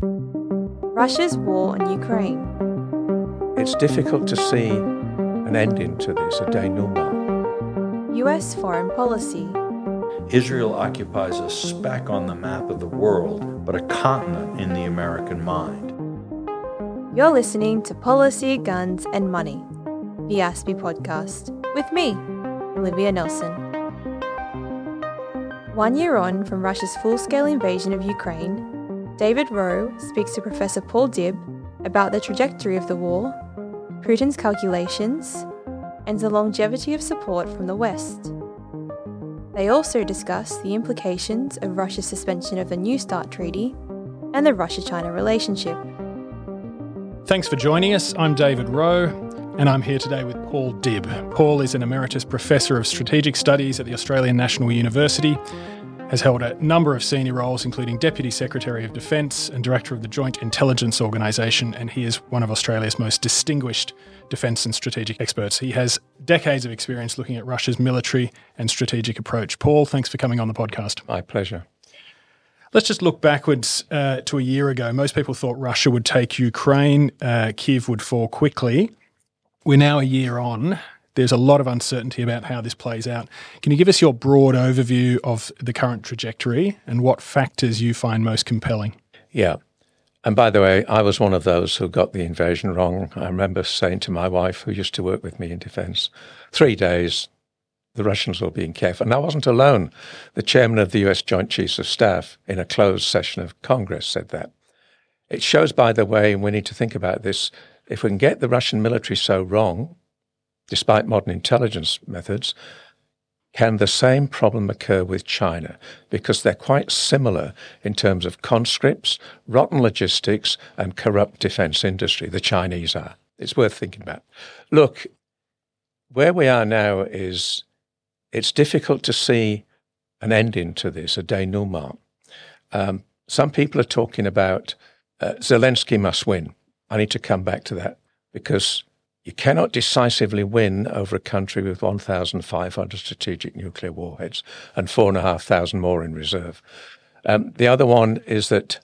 Russia's war on Ukraine. It's difficult to see an ending to this, a denouement. US foreign policy. Israel occupies a speck on the map of the world, but a continent in the American mind. You're listening to Policy, Guns and Money, the ASPI podcast, with me, Olivia Nelson. One year on from Russia's full scale invasion of Ukraine, David Wroe speaks to Professor Paul Dibb about the trajectory of the war, Putin's calculations, and the longevity of support from the West. They also discuss the implications of Russia's suspension of the New START treaty and the Russia China relationship. Thanks for joining us. I'm David Wroe, and I'm here today with Paul Dibb. Paul is an emeritus professor of strategic studies at the Australian National University, has held a number of senior roles, including Deputy Secretary of Defence and Director of the Joint Intelligence Organisation, and he is one of Australia's most distinguished defence and strategic experts. He has decades of experience looking at Russia's military and strategic approach. Paul, thanks for coming on the podcast. My pleasure. Let's just look backwards uh, to a year ago. Most people thought Russia would take Ukraine, uh, Kiev would fall quickly. We're now a year on. There's a lot of uncertainty about how this plays out. Can you give us your broad overview of the current trajectory and what factors you find most compelling? Yeah. And by the way, I was one of those who got the invasion wrong. I remember saying to my wife, who used to work with me in defense, three days, the Russians will be in Kiev. And I wasn't alone. The chairman of the US Joint Chiefs of Staff in a closed session of Congress said that. It shows, by the way, and we need to think about this, if we can get the Russian military so wrong, despite modern intelligence methods, can the same problem occur with China? Because they're quite similar in terms of conscripts, rotten logistics, and corrupt defense industry. The Chinese are. It's worth thinking about. Look, where we are now is it's difficult to see an ending to this, a denouement. Um, some people are talking about uh, Zelensky must win. I need to come back to that because you cannot decisively win over a country with 1,500 strategic nuclear warheads and 4,500 more in reserve. Um, the other one is that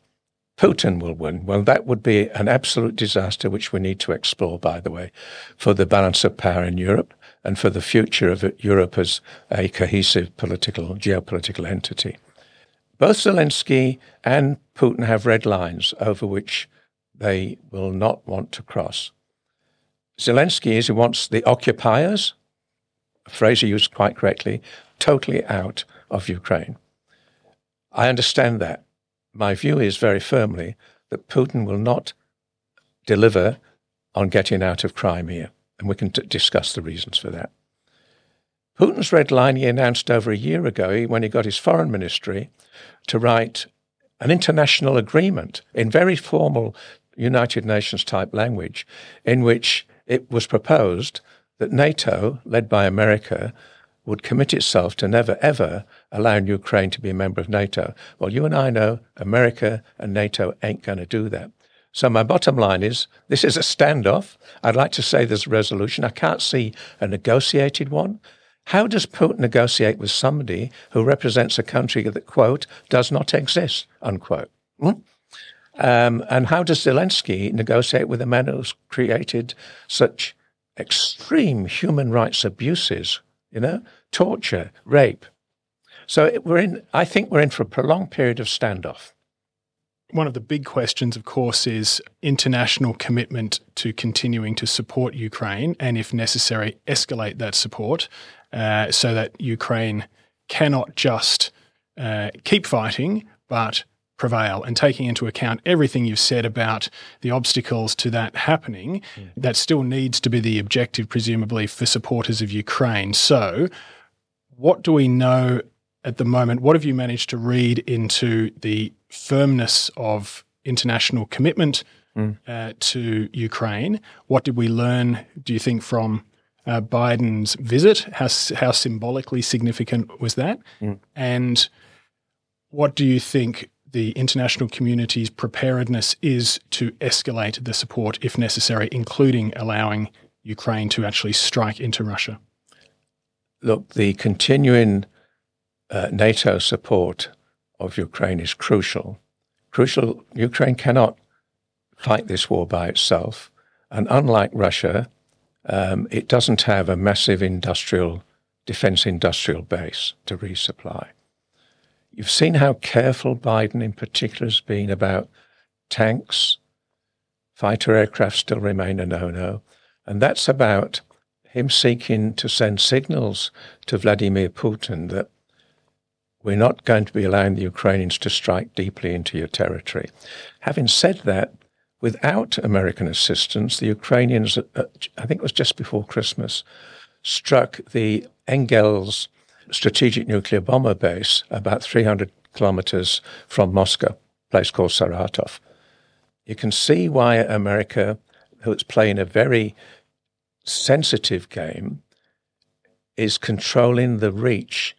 Putin will win. Well, that would be an absolute disaster, which we need to explore, by the way, for the balance of power in Europe and for the future of Europe as a cohesive political, geopolitical entity. Both Zelensky and Putin have red lines over which they will not want to cross. Zelensky is he wants the occupiers, a phrase he used quite correctly, totally out of Ukraine. I understand that. My view is very firmly that Putin will not deliver on getting out of Crimea and we can t- discuss the reasons for that. Putin's red line he announced over a year ago when he got his foreign ministry to write an international agreement in very formal United Nations type language, in which it was proposed that NATO, led by America, would commit itself to never ever allowing Ukraine to be a member of NATO. Well, you and I know America and NATO ain't going to do that. So my bottom line is this is a standoff. I'd like to say there's a resolution. I can't see a negotiated one. How does Putin negotiate with somebody who represents a country that, quote, does not exist, unquote? Hmm? Um, and how does Zelensky negotiate with a man who's created such extreme human rights abuses, you know, torture, rape? So we're in, I think we're in for a prolonged period of standoff one of the big questions, of course, is international commitment to continuing to support Ukraine and, if necessary, escalate that support uh, so that Ukraine cannot just uh, keep fighting, but prevail. And taking into account everything you've said about the obstacles to that happening, yeah. that still needs to be the objective, presumably, for supporters of Ukraine. So, what do we know at the moment? What have you managed to read into the firmness of international commitment mm. uh, to Ukraine. What did we learn, do you think, from uh, Biden's visit? How, how symbolically significant was that? Mm. And what do you think the international community's preparedness is to escalate the support if necessary, including allowing Ukraine to actually strike into Russia? Look, the continuing uh, NATO support of Ukraine is crucial, Crucial, Ukraine cannot fight this war by itself. And unlike Russia, um, it doesn't have a massive industrial, defense industrial base to resupply. You've seen how careful Biden in particular has been about tanks. Fighter aircraft still remain a no no. And that's about him seeking to send signals to Vladimir Putin that we're not going to be allowing the Ukrainians to strike deeply into your territory. Having said that, without American assistance, the Ukrainians, uh, I think it was just before Christmas, struck the Engels strategic nuclear bomber base about 300 kilometers from Moscow, a place called Saratov. You can see why America, who is playing a very sensitive game, is controlling the reach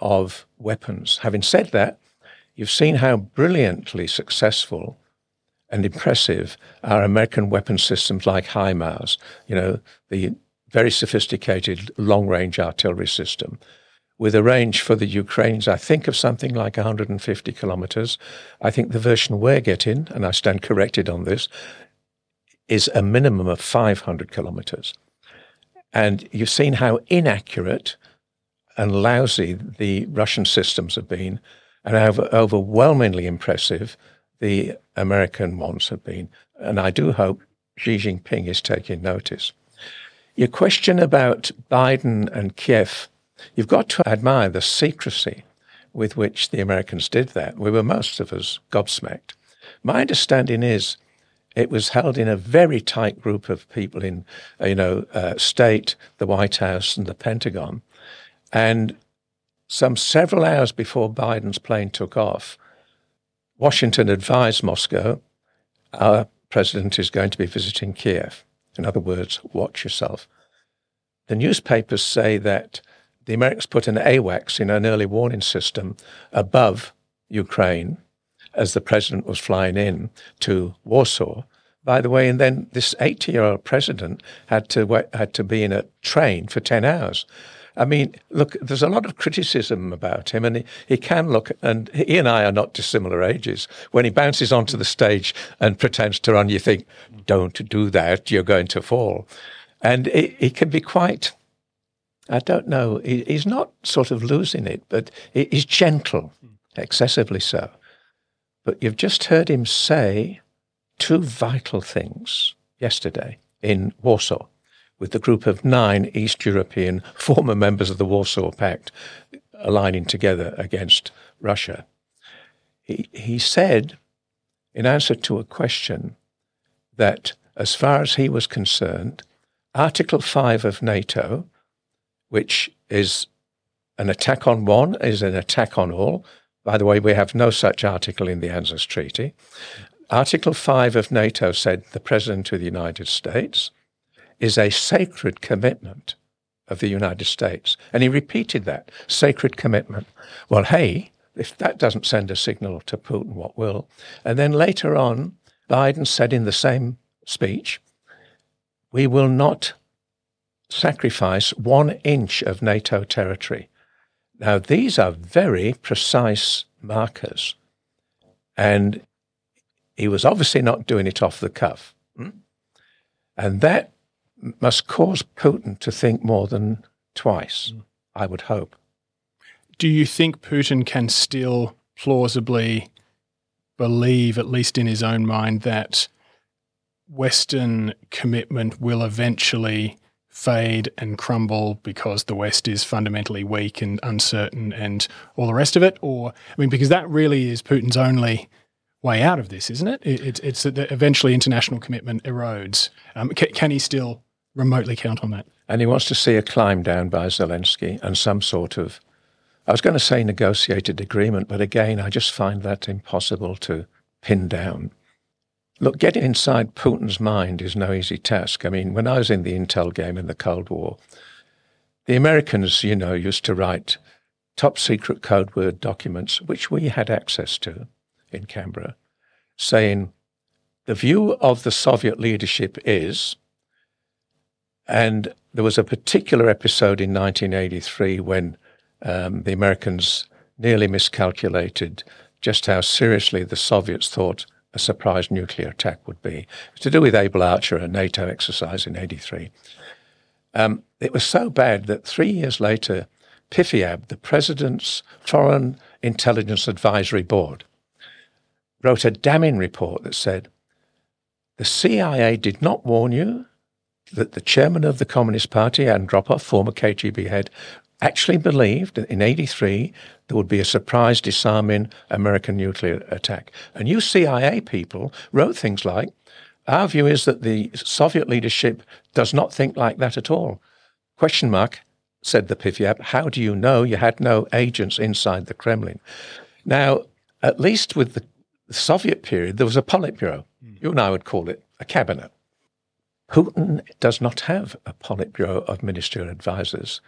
of weapons. Having said that, you've seen how brilliantly successful and impressive our American weapon systems like HIMARS, you know, the very sophisticated long range artillery system, with a range for the Ukrainians, I think, of something like 150 kilometers. I think the version we're getting, and I stand corrected on this, is a minimum of 500 kilometers. And you've seen how inaccurate and lousy the Russian systems have been, and how overwhelmingly impressive the American ones have been. And I do hope Xi Jinping is taking notice. Your question about Biden and Kiev, you've got to admire the secrecy with which the Americans did that. We were most of us gobsmacked. My understanding is it was held in a very tight group of people in, you know, uh, state, the White House, and the Pentagon. And some several hours before Biden's plane took off, Washington advised Moscow, our president is going to be visiting Kiev. In other words, watch yourself. The newspapers say that the Americans put an AWACS in an early warning system above Ukraine as the president was flying in to Warsaw. By the way, and then this 80 year old president had to, had to be in a train for 10 hours. I mean, look, there's a lot of criticism about him, and he, he can look, and he and I are not dissimilar ages. When he bounces onto the stage and pretends to run, you think, don't do that, you're going to fall. And he, he can be quite, I don't know, he, he's not sort of losing it, but he's gentle, excessively so. But you've just heard him say two vital things yesterday in Warsaw with the group of nine East European former members of the Warsaw Pact aligning together against Russia. He, he said, in answer to a question, that as far as he was concerned, Article 5 of NATO, which is an attack on one, is an attack on all. By the way, we have no such article in the ANZUS Treaty. Article 5 of NATO said the President of the United States is a sacred commitment of the United States. And he repeated that sacred commitment. Well, hey, if that doesn't send a signal to Putin, what will? And then later on, Biden said in the same speech, we will not sacrifice one inch of NATO territory. Now, these are very precise markers. And he was obviously not doing it off the cuff. Hmm? And that must cause Putin to think more than twice, mm. I would hope. Do you think Putin can still plausibly believe, at least in his own mind, that Western commitment will eventually fade and crumble because the West is fundamentally weak and uncertain and all the rest of it? Or, I mean, because that really is Putin's only way out of this, isn't it? it it's that eventually international commitment erodes. Um, can he still remotely count on that. And he wants to see a climb down by Zelensky and some sort of, I was going to say negotiated agreement, but again, I just find that impossible to pin down. Look, getting inside Putin's mind is no easy task. I mean, when I was in the intel game in the Cold War, the Americans, you know, used to write top secret code word documents, which we had access to in Canberra, saying the view of the Soviet leadership is and there was a particular episode in 1983 when um, the Americans nearly miscalculated just how seriously the Soviets thought a surprise nuclear attack would be. It's to do with Able Archer, a NATO exercise in 83. Um, it was so bad that three years later, PFIAB, the President's Foreign Intelligence Advisory Board, wrote a damning report that said the CIA did not warn you that the chairman of the Communist Party, Andropov, former KGB head, actually believed that in 83 there would be a surprise disarming American nuclear attack. And you CIA people wrote things like, our view is that the Soviet leadership does not think like that at all. Question mark, said the PFIAB, how do you know you had no agents inside the Kremlin? Now, at least with the Soviet period, there was a Politburo. Mm. You and I would call it a cabinet. Putin does not have a Politburo of ministerial advisors.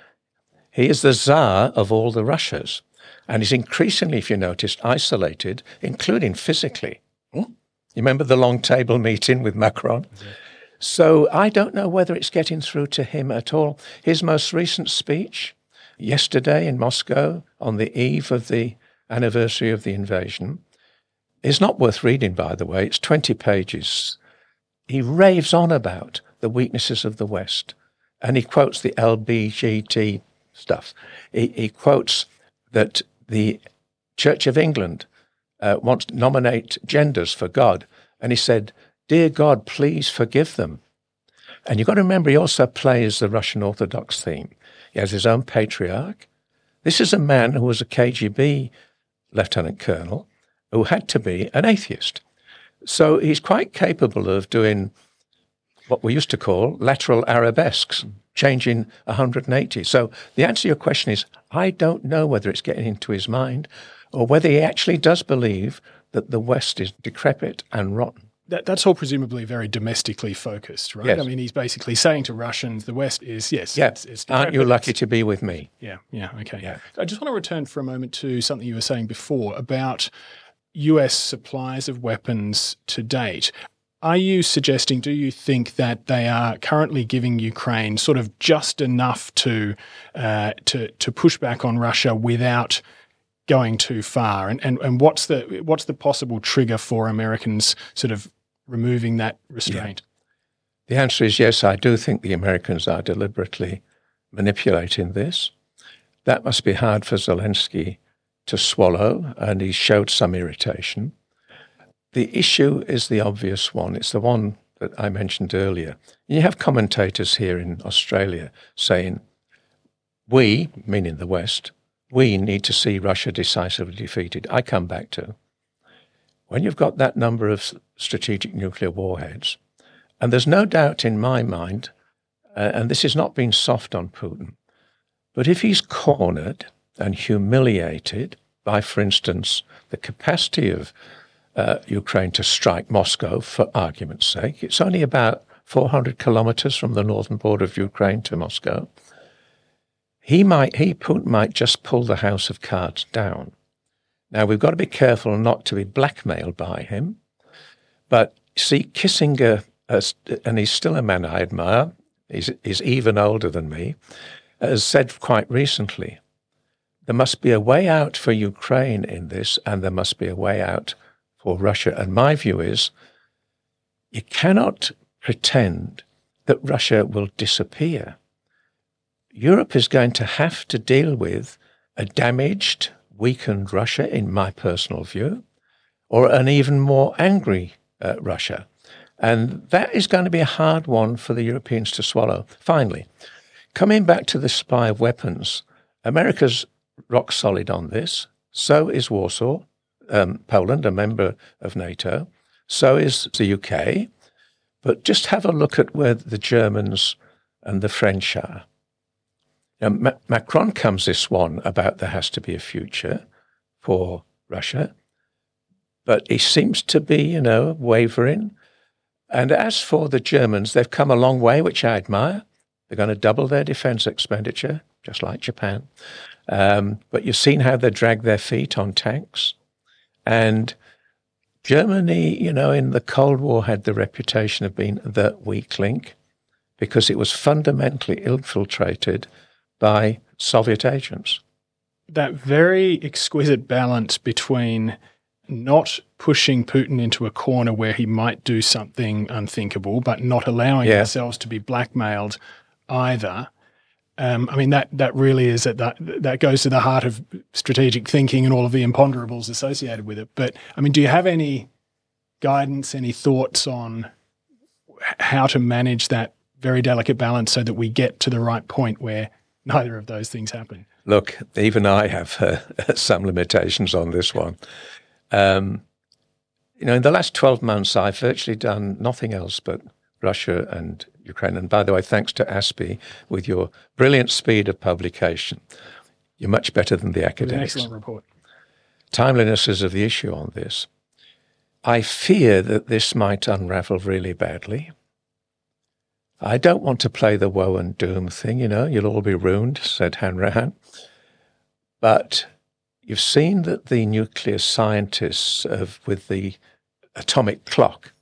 He is the czar of all the Russias, and is increasingly, if you noticed, isolated, including physically. Hmm? You remember the long table meeting with Macron? So I don't know whether it's getting through to him at all. His most recent speech yesterday in Moscow on the eve of the anniversary of the invasion is not worth reading, by the way. It's 20 pages. He raves on about the weaknesses of the West and he quotes the LBGT stuff. He, he quotes that the Church of England uh, wants to nominate genders for God. And he said, Dear God, please forgive them. And you've got to remember, he also plays the Russian Orthodox theme. He has his own patriarch. This is a man who was a KGB lieutenant colonel who had to be an atheist. So he's quite capable of doing what we used to call lateral arabesques changing 180. So the answer to your question is I don't know whether it's getting into his mind or whether he actually does believe that the West is decrepit and rotten. That, that's all presumably very domestically focused, right? Yes. I mean, he's basically saying to Russians, the West is, yes, yeah. it's, it's Aren't you lucky to be with me? Yeah, yeah, okay. Yeah. I just want to return for a moment to something you were saying before about US supplies of weapons to date. Are you suggesting, do you think that they are currently giving Ukraine sort of just enough to, uh, to, to push back on Russia without going too far? And, and, and what's, the, what's the possible trigger for Americans sort of removing that restraint? Yeah. The answer is yes, I do think the Americans are deliberately manipulating this. That must be hard for Zelensky to swallow, and he showed some irritation. The issue is the obvious one. It's the one that I mentioned earlier. You have commentators here in Australia saying, we, meaning the West, we need to see Russia decisively defeated. I come back to when you've got that number of strategic nuclear warheads, and there's no doubt in my mind, uh, and this has not been soft on Putin, but if he's cornered and humiliated by, for instance, the capacity of uh, Ukraine to strike Moscow, for argument's sake. It's only about 400 kilometers from the northern border of Ukraine to Moscow. He might, he Putin might just pull the house of cards down. Now we've got to be careful not to be blackmailed by him. But see, Kissinger, uh, and he's still a man I admire. He's, he's even older than me. Has said quite recently, there must be a way out for Ukraine in this, and there must be a way out or Russia. And my view is you cannot pretend that Russia will disappear. Europe is going to have to deal with a damaged, weakened Russia, in my personal view, or an even more angry uh, Russia. And that is going to be a hard one for the Europeans to swallow. Finally, coming back to the supply of weapons, America's rock solid on this. So is Warsaw um, Poland, a member of NATO. So is the UK. But just have a look at where the Germans and the French are. Now, Ma- Macron comes this one about there has to be a future for Russia, but he seems to be, you know, wavering. And as for the Germans, they've come a long way, which I admire. They're going to double their defense expenditure, just like Japan. Um, but you've seen how they drag their feet on tanks. And Germany, you know, in the Cold War had the reputation of being the weak link because it was fundamentally infiltrated by Soviet agents. That very exquisite balance between not pushing Putin into a corner where he might do something unthinkable, but not allowing Yeah. ourselves to be blackmailed either. Um, I mean that that really is at that that goes to the heart of strategic thinking and all of the imponderables associated with it. But I mean, do you have any guidance, any thoughts on how to manage that very delicate balance so that we get to the right point where neither of those things happen? Look, even I have uh, some limitations on this one. Um, you know, in the last 12 months, I've virtually done nothing else but Russia and Ukraine. And by the way, thanks to ASPI, with your brilliant speed of publication, you're much better than the academics. excellent report. Timeliness is of the issue on this. I fear that this might unravel really badly. I don't want to play the woe and doom thing, you know, you'll all be ruined, said Hanrahan. But you've seen that the nuclear scientists have, with the atomic clock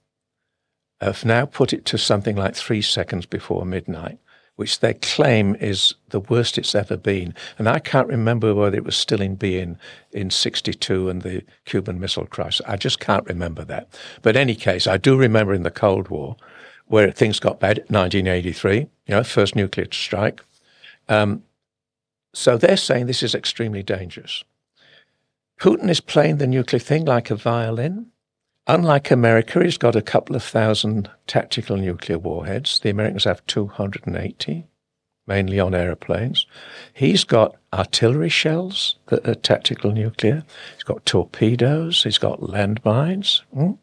have now put it to something like three seconds before midnight, which they claim is the worst it's ever been. And I can't remember whether it was still in being in 62 and the Cuban Missile Crisis. I just can't remember that. But in any case, I do remember in the Cold War where things got bad, 1983, you know, first nuclear strike. Um, so they're saying this is extremely dangerous. Putin is playing the nuclear thing like a violin. Unlike America, he's got a couple of thousand tactical nuclear warheads. The Americans have 280, mainly on aeroplanes. He's got artillery shells that are tactical nuclear. He's got torpedoes. He's got landmines. Mm.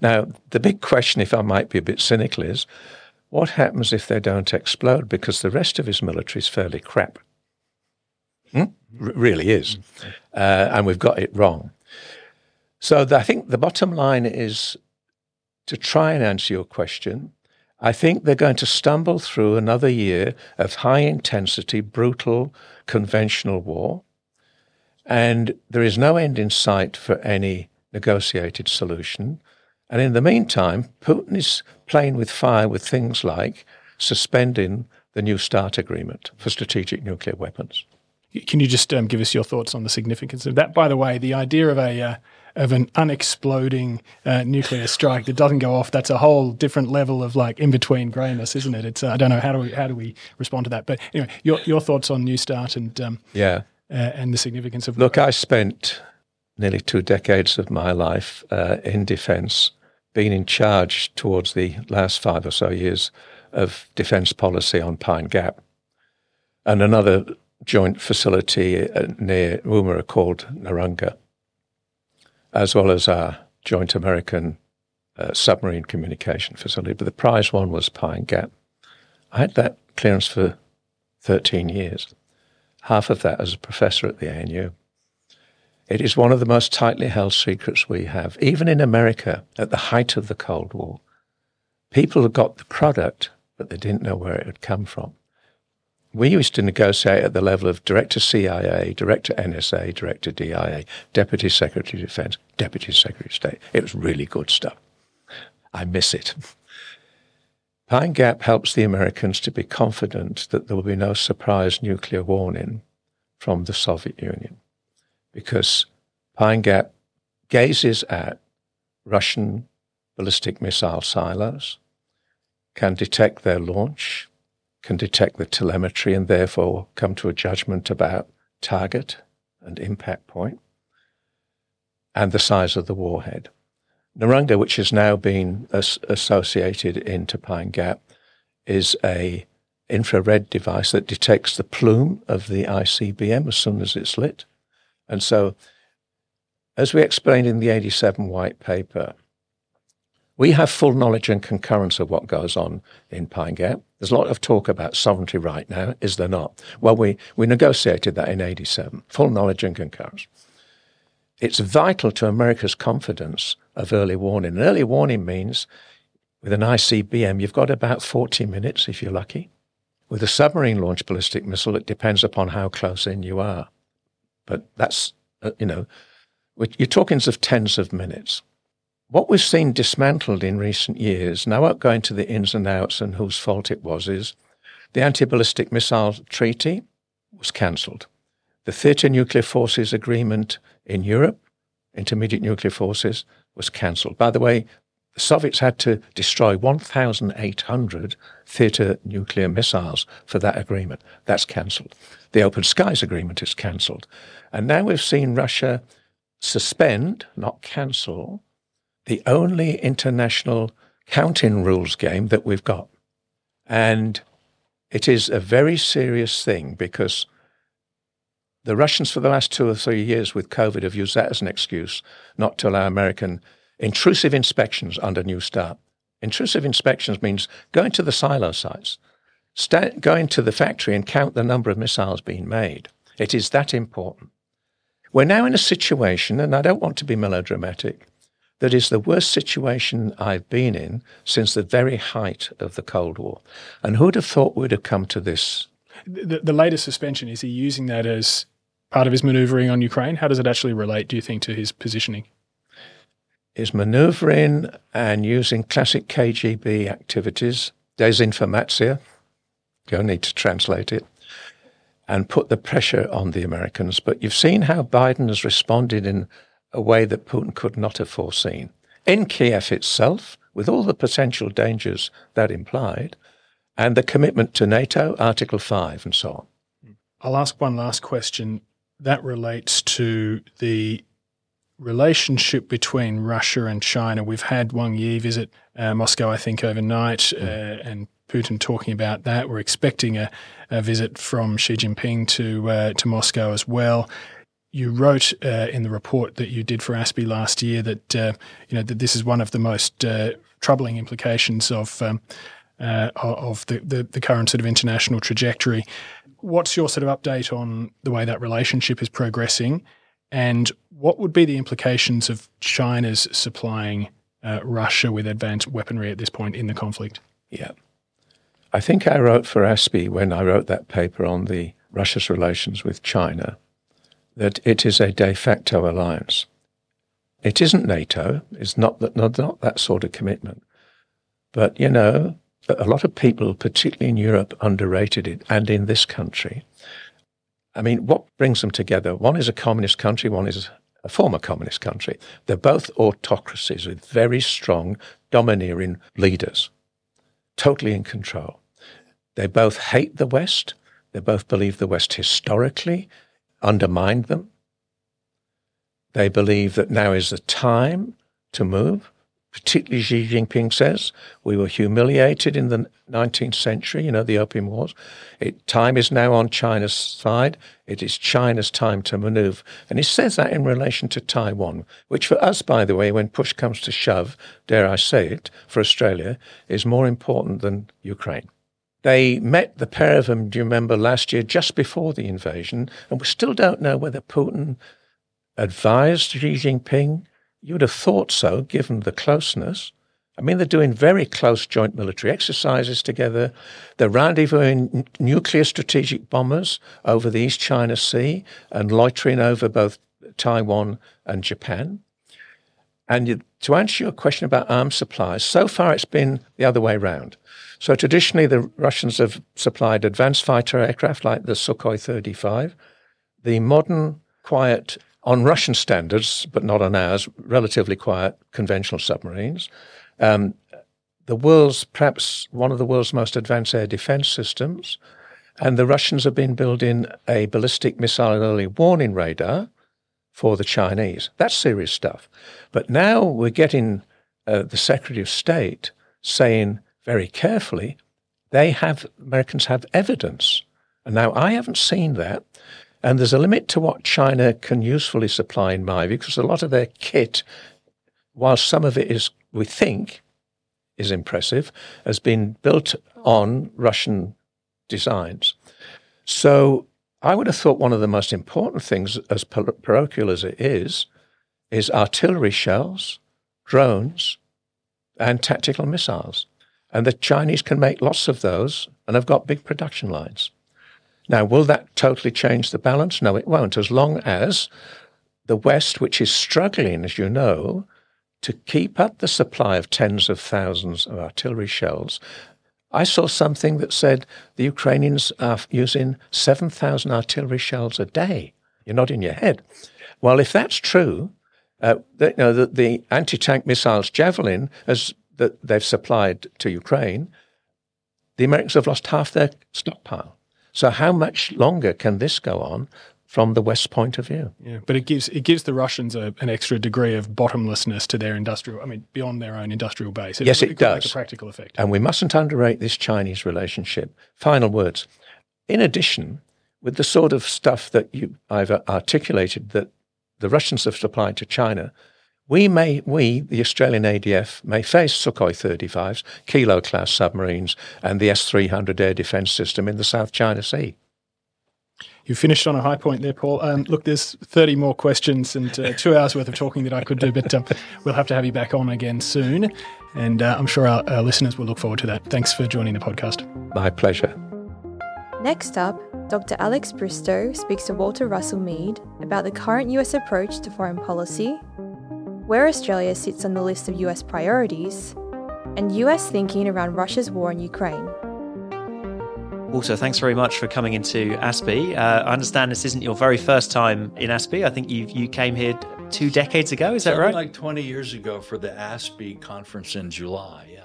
Now, the big question, if I might be a bit cynical, is what happens if they don't explode? Because the rest of his military is fairly crap. Hmm? R- really is. Uh, and we've got it wrong. So the, I think the bottom line is to try and answer your question. I think they're going to stumble through another year of high intensity, brutal, conventional war. And there is no end in sight for any negotiated solution. And in the meantime, Putin is playing with fire with things like suspending the New START agreement for strategic nuclear weapons. Can you just um, give us your thoughts on the significance of that? By the way, the idea of a uh, of an unexploding uh, nuclear strike that doesn't go off—that's a whole different level of like in between greyness, isn't it? It's uh, I don't know how do we how do we respond to that? But anyway, your your thoughts on New Start and um, Yeah. uh, and the significance of Look, I spent nearly two decades of my life uh, in defence, being in charge towards the last five or so years of defence policy on Pine Gap and another joint facility uh, near Woomera called Nurrungar, as well as our joint American uh, submarine communication facility. But the prize one was Pine Gap. I had that clearance for 13 years, half of that as a professor at the ANU. It is one of the most tightly held secrets we have. Even in America, at the height of the Cold War, people got the product, but they didn't know where it had come from. We used to negotiate at the level of Director CIA, Director NSA, Director DIA, Deputy Secretary of Defense, Deputy Secretary of State. It was really good stuff. I miss it. Pine Gap helps the Americans to be confident that there will be no surprise nuclear warning from the Soviet Union because Pine Gap gazes at Russian ballistic missile silos, can detect their launch, can detect the telemetry, and therefore come to a judgment about target and impact point and the size of the warhead. Nurrungar, which has now been as- associated into Pine Gap, is a infrared device that detects the plume of the ICBM as soon as it's lit. And so, as we explained in the 87 white paper, we have full knowledge and concurrence of what goes on in Pine Gap. There's a lot of talk about sovereignty right now, is there not? Well, we, we negotiated that in 87, full knowledge and concurrence. It's vital to America's confidence of early warning. And early warning means with an ICBM, you've got about 40 minutes if you're lucky. With a submarine launched ballistic missile, it depends upon how close in you are. But that's, uh, you know, you're talking of tens of minutes. What we've seen dismantled in recent years, now won't go into the ins and outs and whose fault it was, is the anti ballistic missile treaty was cancelled. The Theatre Nuclear Forces Agreement in Europe intermediate nuclear forces was cancelled. By the way, the Soviets had to destroy 1,800 theatre nuclear missiles for that agreement. That's cancelled. The Open Skies Agreement is cancelled. And now we've seen Russia suspend, not cancel, the only international counting rules game that we've got. And it is a very serious thing because the Russians, for the last two or three years with COVID, have used that as an excuse not to allow American intrusive inspections under New START. Intrusive inspections means going to the silo sites, going to the factory and count the number of missiles being made. It is that important. We're now in a situation, and I don't want to be melodramatic, that is the worst situation I've been in since the very height of the Cold War. And who'd have thought we'd have come to this? The, the latest suspension, is he using that as part of his manoeuvring on Ukraine? How does it actually relate, do you think, to his positioning? Is manoeuvring and using classic KGB activities, desinformatia, you'll need to translate it, and put the pressure on the Americans. But you've seen how Biden has responded in a way that Putin could not have foreseen. In Kiev itself, with all the potential dangers that implied, and the commitment to NATO, Article 5, and so on. I'll ask one last question. That relates to the relationship between Russia and China. We've had Wang Yi visit uh, Moscow, I think, overnight, mm. uh, and Putin talking about that. We're expecting a, a visit from Xi Jinping to uh, to Moscow as well you wrote uh, in the report that you did for ASPI last year that uh, you know that this is one of the most uh, troubling implications of um, uh, of the, the, the current sort of international trajectory. What's your sort of update on the way that relationship is progressing, and what would be the implications of China's supplying uh, Russia with advanced weaponry at this point in the conflict? Yeah, I think I wrote for ASPI when I wrote that paper on the Russia's relations with China that it is a de facto alliance. It isn't NATO. It's not that, not, not that sort of commitment. But, you know, a lot of people, particularly in Europe, underrated it, and in this country. I mean, what brings them together? One is a communist country, one is a former communist country. They're both autocracies with very strong, domineering leaders, totally in control. They both hate the West. They both believe the West historically undermined them. They believe that now is the time to move. Particularly Xi Jinping says, we were humiliated in the 19th century, you know, the Opium Wars. It, time is now on China's side. It is China's time to maneuver. And he says that in relation to Taiwan, which for us, by the way, when push comes to shove, dare I say it, for Australia, is more important than Ukraine. They met the pair of them, do you remember, last year, just before the invasion, and we still don't know whether Putin advised Xi Jinping. You would have thought so, given the closeness. I mean, they're doing very close joint military exercises together. They're rendezvousing nuclear strategic bombers over the East China Sea and loitering over both Taiwan and Japan. And you, to answer your question about arms supplies, so far it's been the other way round. So traditionally, the Russians have supplied advanced fighter aircraft like the Sukhoi 35, the modern, quiet, on Russian standards, but not on ours, relatively quiet conventional submarines. Um, the world's, perhaps one of the world's most advanced air defense systems. And the Russians have been building a ballistic missile early warning radar for the Chinese. That's serious stuff. But now we're getting uh, the Secretary of State saying very carefully, they have Americans have evidence. And now I haven't seen that. And there's a limit to what China can usefully supply, in my view, because a lot of their kit, while some of it is, we think, is impressive, has been built on Russian designs. So I would have thought one of the most important things, as parochial as it is, is artillery shells, drones, and tactical missiles. And the Chinese can make lots of those and have got big production lines. Now, will that totally change the balance? No, it won't, as long as the West, which is struggling, as you know, to keep up the supply of tens of thousands of artillery shells. I saw something that said the Ukrainians are using 7,000 artillery shells a day. You're not in your head. Well, if that's true, Uh, the, you know, the, the anti-tank missiles Javelin, as that they've supplied to Ukraine, the Americans have lost half their stockpile. So how much longer can this go on from the West point of view? Yeah, but it gives it gives the Russians a, an extra degree of bottomlessness to their industrial. I mean, beyond their own industrial base. It, yes, it, it does. Make a practical effect. And we mustn't underrate this Chinese relationship. Final words. In addition, with the sort of stuff that you I've articulated that the Russians have supplied to China, we may, we, the Australian ADF, may face Sukhoi 35s, Kilo class submarines, and the S 300 air defence system in the South China Sea. You finished on a high point there, Paul. Um, look, there's 30 more questions and uh, two hours worth of talking that I could do, but um, we'll have to have you back on again soon. And uh, I'm sure our, our listeners will look forward to that. Thanks for joining the podcast. My pleasure. Next up, Dr. Alex Bristow speaks to Walter Russell Mead about the current US approach to foreign policy, where Australia sits on the list of US priorities, and US thinking around Russia's war in Ukraine. Also, thanks very much for coming into ASPI. Uh, I understand this isn't your very first time in ASPI. I think you you came here two decades ago. Is Something that right? Like 20 years ago for the ASPI conference in July. Yeah.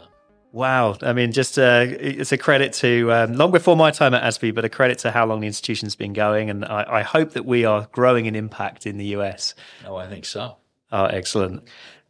Wow. I mean, just uh, it's a credit to um, long before my time at ASPI, but a credit to how long the institution's been going. And I, I hope that we are growing in impact in the US. Oh, I think so. Oh, excellent.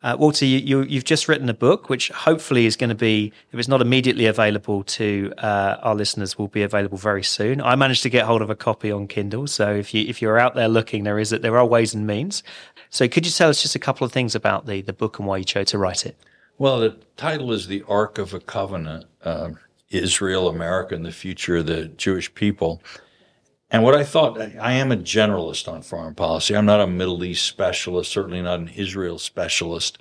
Uh, Walter, you, you, have just written a book, which hopefully is going to be, if it's not immediately available to uh, our listeners, will be available very soon. I managed to get hold of a copy on Kindle, so if you if you're out there looking, there is there are ways and means. So, could you tell us just a couple of things about the the book and why you chose to write it? Well, the title is The Arc of a Covenant uh, Israel, America, and the Future of the Jewish People. And what I thought, I am a generalist on foreign policy. I'm not a Middle East specialist, certainly not an Israel specialist.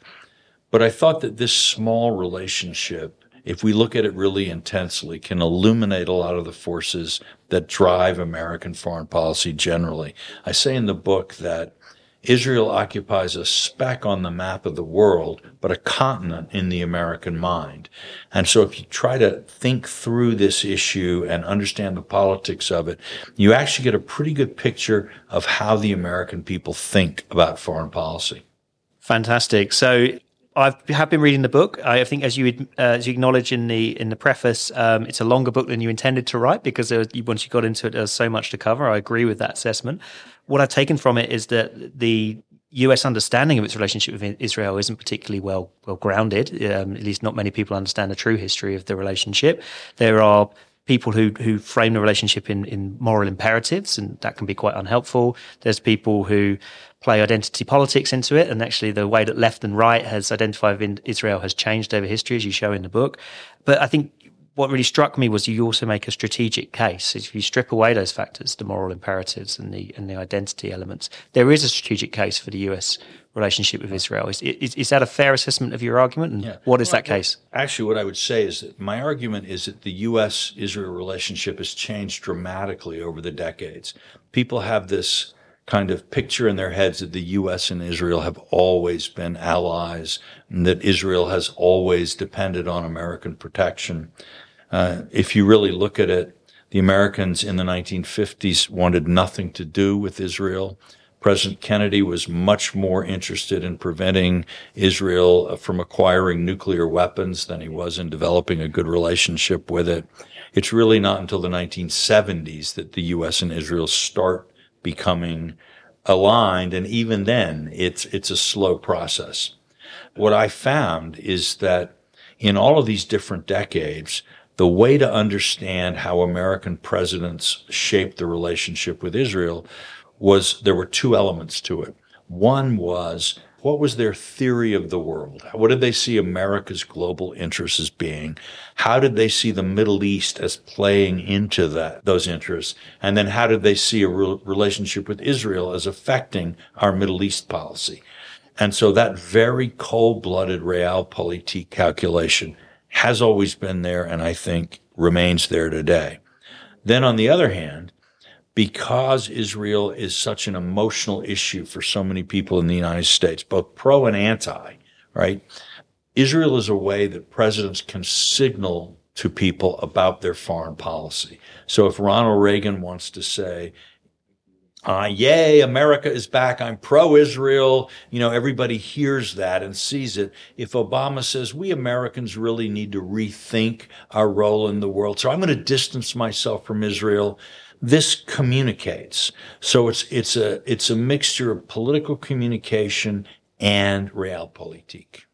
But I thought that this small relationship, if we look at it really intensely, can illuminate a lot of the forces that drive American foreign policy generally. I say in the book that Israel occupies a speck on the map of the world, but a continent in the American mind. And so if you try to think through this issue and understand the politics of it, you actually get a pretty good picture of how the American people think about foreign policy. Fantastic. So I have been reading the book. I think, as you uh, as you acknowledge in the in the preface, um, it's a longer book than you intended to write because was, once you got into it, there's so much to cover. I agree with that assessment what I've taken from it is that the U.S. understanding of its relationship with Israel isn't particularly well well grounded. Um, at least, not many people understand the true history of the relationship. There are people who who frame the relationship in in moral imperatives, and that can be quite unhelpful. There's people who play identity politics into it, and actually, the way that left and right has identified Israel has changed over history, as you show in the book. But I think what really struck me was you also make a strategic case. If you strip away those factors, the moral imperatives and the and the identity elements, there is a strategic case for the U.S. relationship with Israel. Is, is, is that a fair assessment of your argument? And yeah. what is well, that case? Actually, what I would say is that my argument is that the U.S. Israel relationship has changed dramatically over the decades. People have this kind of picture in their heads that the U.S. and Israel have always been allies and that Israel has always depended on American protection. Uh, if you really look at it, the Americans in the 1950s wanted nothing to do with Israel. President Kennedy was much more interested in preventing Israel uh, from acquiring nuclear weapons than he was in developing a good relationship with it. It's really not until the 1970s that the U.S. and Israel start becoming aligned. And even then, it's, it's a slow process. What I found is that in all of these different decades, the way to understand how American presidents shaped the relationship with Israel was there were two elements to it. One was what was their theory of the world? What did they see America's global interests as being? How did they see the Middle East as playing into that, those interests? And then how did they see a re- relationship with Israel as affecting our Middle East policy? And so that very cold-blooded realpolitik calculation has always been there and I think remains there today. Then on the other hand, because Israel is such an emotional issue for so many people in the United States, both pro and anti, right? Israel is a way that presidents can signal to people about their foreign policy. So if Ronald Reagan wants to say, uh, yay, America is back. I'm pro Israel. You know, everybody hears that and sees it. If Obama says we Americans really need to rethink our role in the world, so I'm going to distance myself from Israel. This communicates. So it's, it's a, it's a mixture of political communication and realpolitik.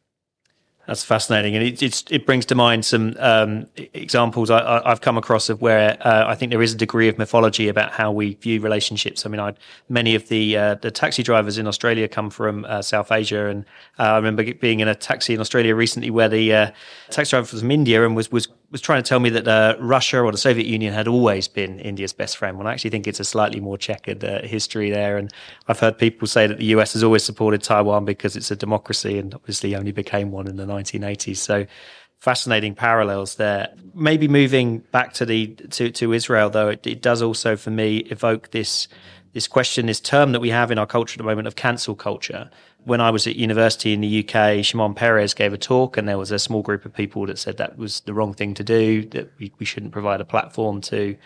That's fascinating, and it, it brings to mind some um, examples I, have come across of where uh, I think there is a degree of mythology about how we view relationships. I mean, I, many of the uh, the taxi drivers in Australia come from uh, South Asia, and uh, I remember being in a taxi in Australia recently where the uh, taxi driver was from India and was was was trying to tell me that uh, Russia or the Soviet Union had always been India's best friend. Well, I actually think it's a slightly more checkered uh, history there. And I've heard people say that the US has always supported Taiwan because it's a democracy and obviously only became one in the 1980s. So fascinating parallels there. Maybe moving back to the to, to Israel, though, it, it does also for me evoke this this question, this term that we have in our culture at the moment of cancel culture when I was at university in the UK, Shimon Peres gave a talk, and there was a small group of people that said that was the wrong thing to do, that we, we shouldn't provide a platform to,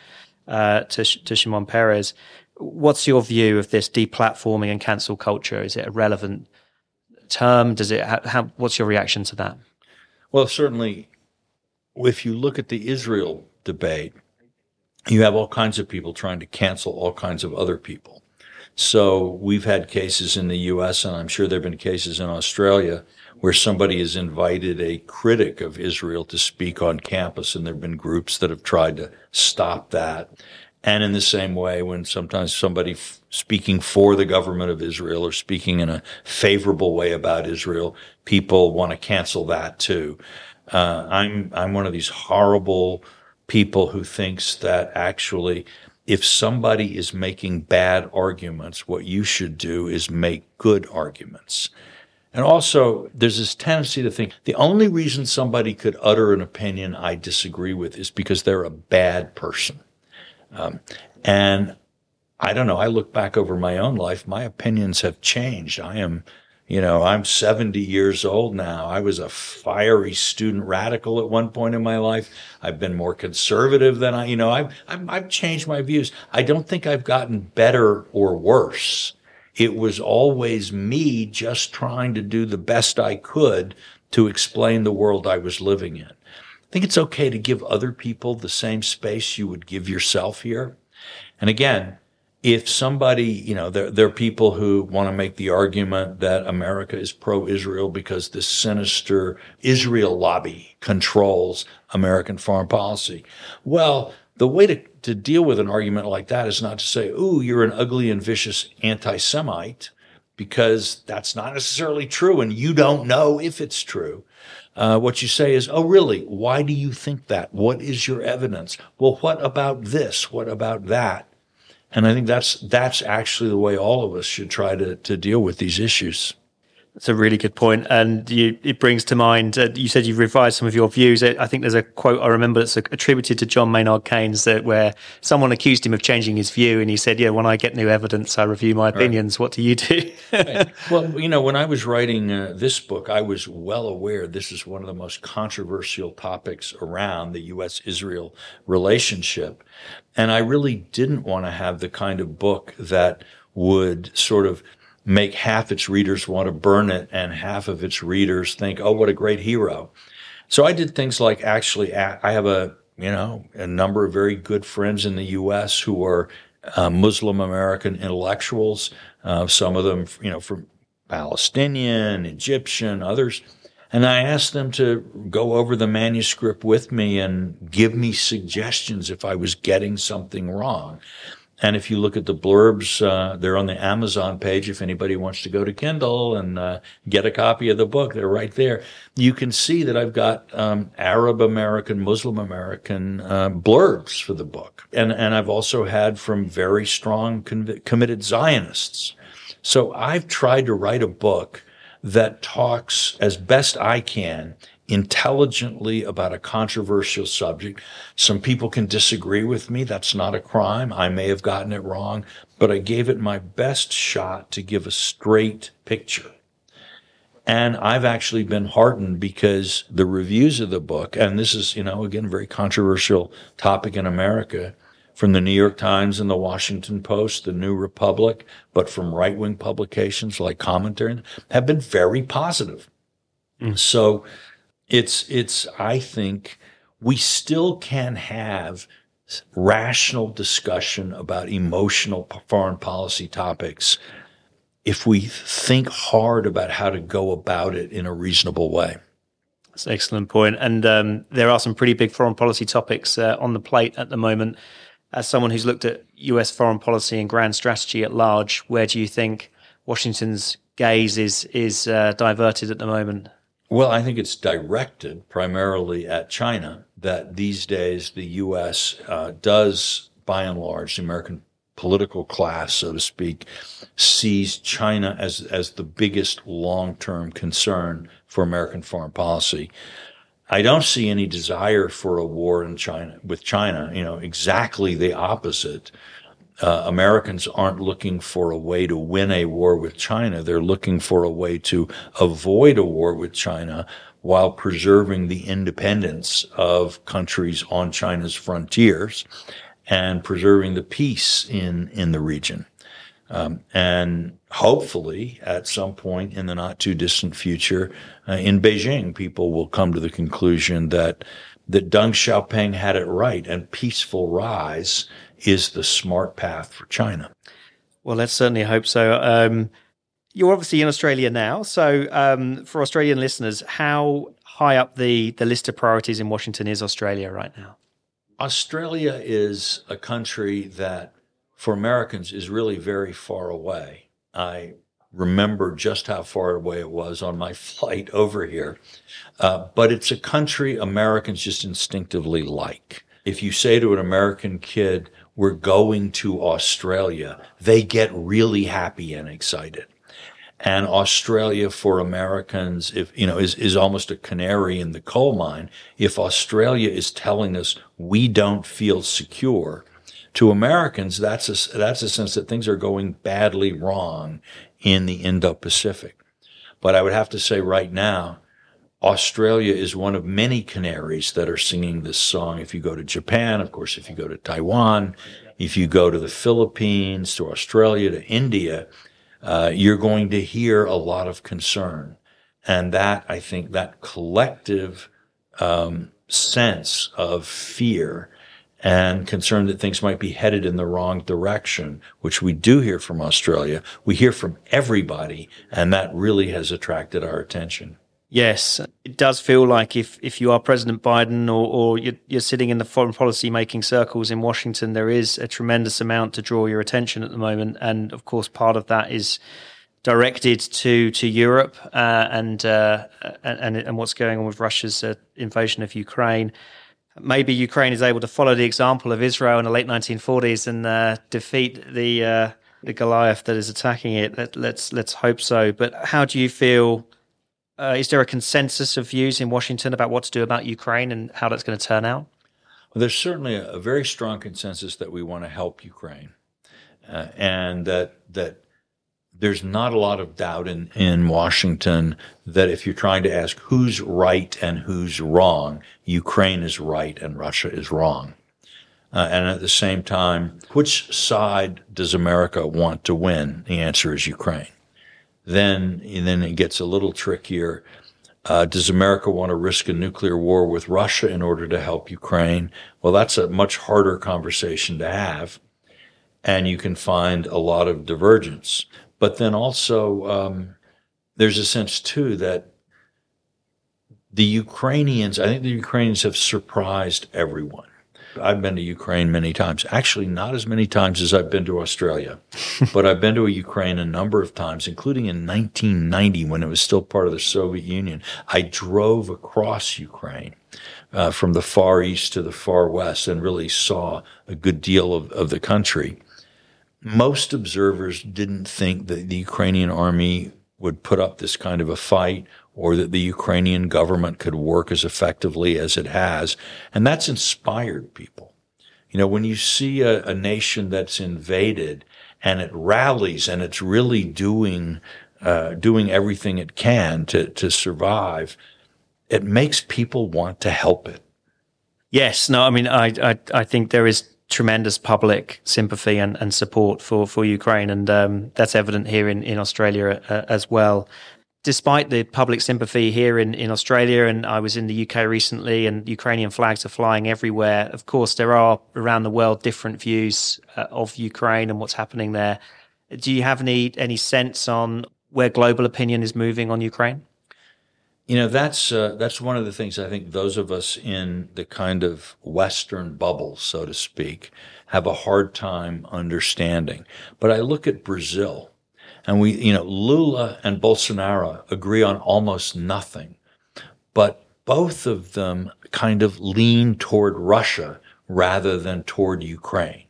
uh, to, to Shimon Peres. What's your view of this deplatforming and cancel culture? Is it a relevant term? Does it? How, what's your reaction to that? Well, certainly, if you look at the Israel debate, you have all kinds of people trying to cancel all kinds of other people. So we've had cases in the US, and I'm sure there have been cases in Australia, where somebody has invited a critic of Israel to speak on campus, and there have been groups that have tried to stop that. And in the same way, when sometimes somebody f- speaking for the government of Israel or speaking in a favorable way about Israel, people want to cancel that too. Uh, I'm I'm one of these horrible people who thinks that actually if somebody is making bad arguments, what you should do is make good arguments. And also, there's this tendency to think the only reason somebody could utter an opinion I disagree with is because they're a bad person. Um, and I don't know. I look back over my own life. My opinions have changed. I am you know, I'm 70 years old now. I was a fiery student radical at one point in my life. I've been more conservative than I, you know, I've, I've, I've changed my views. I don't think I've gotten better or worse. It was always me just trying to do the best I could to explain the world I was living in. I think it's okay to give other people the same space you would give yourself here. And again, if somebody, you know, there, there are people who want to make the argument that America is pro-Israel because this sinister Israel lobby controls American foreign policy. Well, the way to, to deal with an argument like that is not to say, ooh, you're an ugly and vicious anti-Semite, because that's not necessarily true and you don't know if it's true. Uh, what you say is, oh, really? Why do you think that? What is your evidence? Well, what about this? What about that? And I think that's that's actually the way all of us should try to to deal with these issues. That's a really good point, and you, it brings to mind. Uh, you said you've revised some of your views. I think there's a quote I remember that's attributed to John Maynard Keynes that where someone accused him of changing his view, and he said, "Yeah, when I get new evidence, I review my opinions. Right. What do you do?" right. Well, you know, when I was writing uh, this book, I was well aware this is one of the most controversial topics around the U.S.-Israel relationship, and I really didn't want to have the kind of book that would sort of make half its readers want to burn it and half of its readers think, oh, what a great hero. So I did things like actually, I have a, you know, a number of very good friends in the U.S. who are uh, Muslim American intellectuals. Uh, some of them, you know, from Palestinian, Egyptian, others. And I asked them to go over the manuscript with me and give me suggestions if I was getting something wrong. And if you look at the blurbs, uh, they're on the Amazon page. If anybody wants to go to Kindle and uh, get a copy of the book, they're right there. You can see that I've got um, Arab American, Muslim American uh, blurbs for the book, and and I've also had from very strong conv- committed Zionists. So I've tried to write a book that talks as best I can intelligently about a controversial subject. Some people can disagree with me. That's not a crime. I may have gotten it wrong, but I gave it my best shot to give a straight picture. And I've actually been heartened because the reviews of the book, and this is, you know, again, a very controversial topic in America. From the New York Times and the Washington Post, the New Republic, but from right wing publications like Commentary have been very positive. Mm. So it's, it's, I think we still can have rational discussion about emotional foreign policy topics if we think hard about how to go about it in a reasonable way. That's an excellent point. And um, there are some pretty big foreign policy topics uh, on the plate at the moment. As someone who's looked at US foreign policy and grand strategy at large, where do you think Washington's gaze is is uh, diverted at the moment? Well, I think it's directed primarily at China. That these days the U.S. Uh, does, by and large, the American political class, so to speak, sees China as as the biggest long term concern for American foreign policy. I don't see any desire for a war in China with China. You know, exactly the opposite. Uh, Americans aren't looking for a way to win a war with China. They're looking for a way to avoid a war with China while preserving the independence of countries on China's frontiers and preserving the peace in, in the region. Um, and hopefully, at some point in the not too distant future, uh, in Beijing, people will come to the conclusion that that Deng Xiaoping had it right, and peaceful rise is the smart path for China. Well, let's certainly hope so. Um, you're obviously in Australia now, so um, for Australian listeners, how high up the the list of priorities in Washington is Australia right now? Australia is a country that for Americans is really very far away. I remember just how far away it was on my flight over here. Uh, but it's a country Americans just instinctively like. If you say to an American kid, we're going to Australia, they get really happy and excited. And Australia for Americans, if, you know, is, is almost a canary in the coal mine. If Australia is telling us we don't feel secure, to Americans, that's a, that's a sense that things are going badly wrong in the Indo-Pacific. But I would have to say right now, Australia is one of many canaries that are singing this song. If you go to Japan, of course, if you go to Taiwan, if you go to the Philippines, to Australia, to India, uh, you're going to hear a lot of concern. And that, I think, that collective um, sense of fear and concerned that things might be headed in the wrong direction, which we do hear from Australia. We hear from everybody, and that really has attracted our attention. Yes, it does feel like if, if you are President Biden or, or you're, you're sitting in the foreign policy making circles in Washington, there is a tremendous amount to draw your attention at the moment. And of course, part of that is directed to to Europe uh, and, uh, and and what's going on with Russia's uh, invasion of Ukraine maybe Ukraine is able to follow the example of Israel in the late 1940s and uh, defeat the uh, the Goliath that is attacking it. Let, us let's, let's hope so. But how do you feel? Uh, is there a consensus of views in Washington about what to do about Ukraine and how that's going to turn out? Well, there's certainly a, a very strong consensus that we want to help Ukraine, uh, and that that there's not a lot of doubt in, in Washington that if you're trying to ask who's right and who's wrong, Ukraine is right and Russia is wrong. Uh, and at the same time, which side does America want to win? The answer is Ukraine. Then, then it gets a little trickier. Uh, does America want to risk a nuclear war with Russia in order to help Ukraine? Well, that's a much harder conversation to have. And you can find a lot of divergence. But then also, um, there's a sense too that the Ukrainians, I think the Ukrainians have surprised everyone. I've been to Ukraine many times. Actually, not as many times as I've been to Australia, but I've been to Ukraine a number of times, including in 1990 when it was still part of the Soviet Union. I drove across Ukraine uh, from the far east to the far west and really saw a good deal of, of the country most observers didn't think that the Ukrainian army would put up this kind of a fight or that the Ukrainian government could work as effectively as it has. And that's inspired people. You know, when you see a, a nation that's invaded and it rallies and it's really doing, uh, doing everything it can to, to survive, it makes people want to help it. Yes. No, I mean, I, I, I think there is tremendous public sympathy and, and support for, for Ukraine. And um, that's evident here in, in Australia uh, as well. Despite the public sympathy here in, in Australia, and I was in the UK recently, and Ukrainian flags are flying everywhere. Of course, there are around the world different views uh, of Ukraine and what's happening there. Do you have any any sense on where global opinion is moving on Ukraine? You know, that's uh, that's one of the things I think those of us in the kind of Western bubble, so to speak, have a hard time understanding. But I look at Brazil, and we, you know, Lula and Bolsonaro agree on almost nothing, but both of them kind of lean toward Russia rather than toward Ukraine.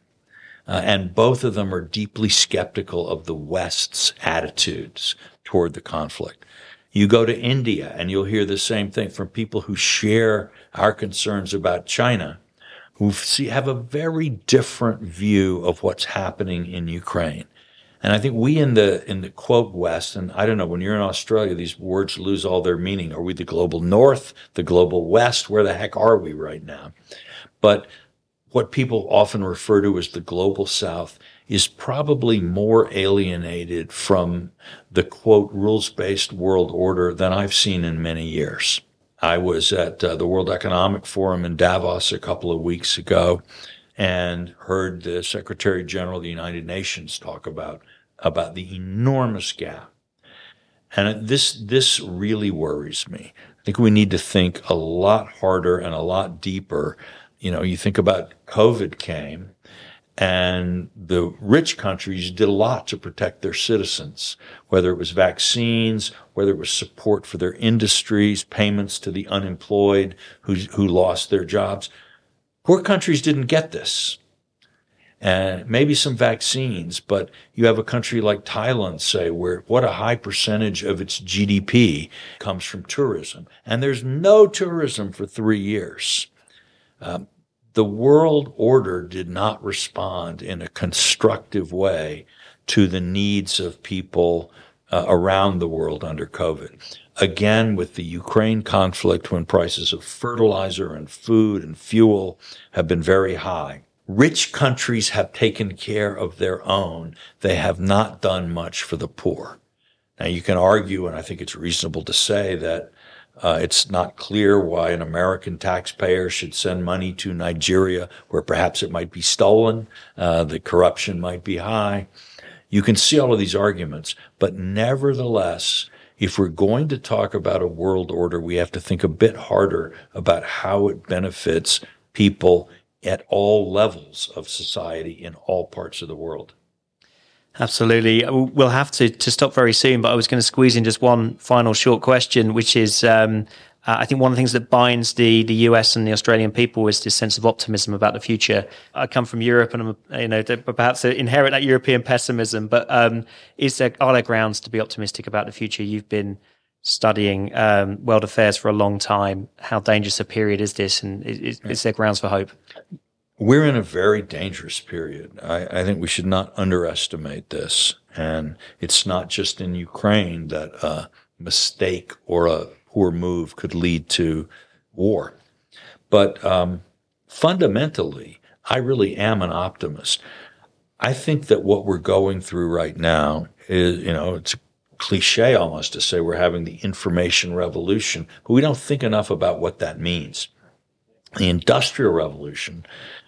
Uh, and both of them are deeply skeptical of the West's attitudes toward the conflict. You go to India and you'll hear the same thing from people who share our concerns about China, who see, have a very different view of what's happening in Ukraine. And I think we in the in the quote West, and I don't know, when you're in Australia, these words lose all their meaning. Are we the global North, the global West? Where the heck are we right now? But what people often refer to as the global South is probably more alienated from the quote rules based world order than I've seen in many years. I was at uh, the World Economic Forum in Davos a couple of weeks ago and heard the Secretary General of the United Nations talk about about the enormous gap. And this this really worries me. I think we need to think a lot harder and a lot deeper. You know, you think about COVID came and the rich countries did a lot to protect their citizens, whether it was vaccines, whether it was support for their industries, payments to the unemployed who, who lost their jobs. Poor countries didn't get this. And maybe some vaccines, but you have a country like Thailand, say, where what a high percentage of its GDP comes from tourism. And there's no tourism for three years. Um, the world order did not respond in a constructive way to the needs of people uh, around the world under COVID. Again, with the Ukraine conflict, when prices of fertilizer and food and fuel have been very high, rich countries have taken care of their own. They have not done much for the poor. Now, you can argue, and I think it's reasonable to say that uh, it's not clear why an American taxpayer should send money to Nigeria where perhaps it might be stolen. Uh, the corruption might be high. You can see all of these arguments, but nevertheless, if we're going to talk about a world order, we have to think a bit harder about how it benefits people at all levels of society in all parts of the world. Absolutely. We'll have to, to stop very soon, but I was going to squeeze in just one final short question, which is um, uh, I think one of the things that binds the, the US and the Australian people is this sense of optimism about the future. I come from Europe and I'm, you know, perhaps inherit that European pessimism, but um, is there, are there grounds to be optimistic about the future? You've been studying um, world affairs for a long time. How dangerous a period is this? And is, is there grounds for hope? We're in a very dangerous period. I, I, think we should not underestimate this. And it's not just in Ukraine that a mistake or a poor move could lead to war. But um, fundamentally, I really am an optimist. I think that what we're going through right now is, you know, it's cliche almost to say we're having the information revolution, but we don't think enough about what that means. The Industrial Revolution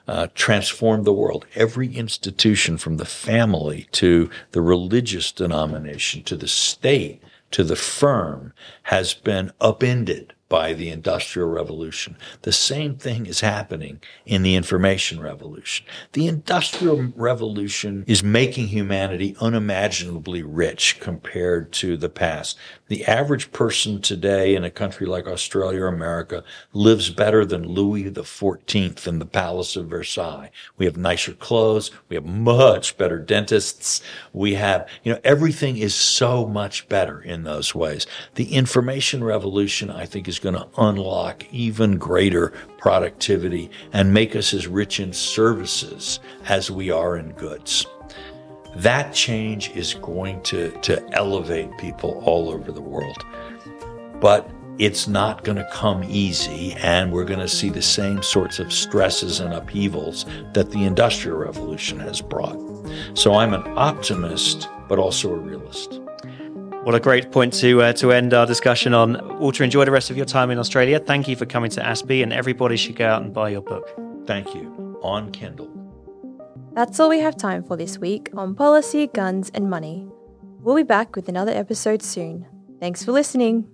uh, transformed the world. Every institution, from the family to the religious denomination to the state to the firm, has been upended by the Industrial Revolution. The same thing is happening in the Information Revolution. The Industrial Revolution is making humanity unimaginably rich compared to the past. The average person today in a country like Australia or America lives better than Louis XIV in the Palace of Versailles. We have nicer clothes. We have much better dentists. We have, you know, everything is so much better in those ways. The information revolution, I think, is going to unlock even greater productivity and make us as rich in services as we are in goods. That change is going to, to elevate people all over the world. But it's not going to come easy, and we're going to see the same sorts of stresses and upheavals that the Industrial Revolution has brought. So I'm an optimist, but also a realist. What a great point to uh, to end our discussion on. Walter, enjoy the rest of your time in Australia. Thank you for coming to ASPI, and everybody should go out and buy your book. Thank you. On Kindle. That's all we have time for this week on policy, guns, and money. We'll be back with another episode soon. Thanks for listening.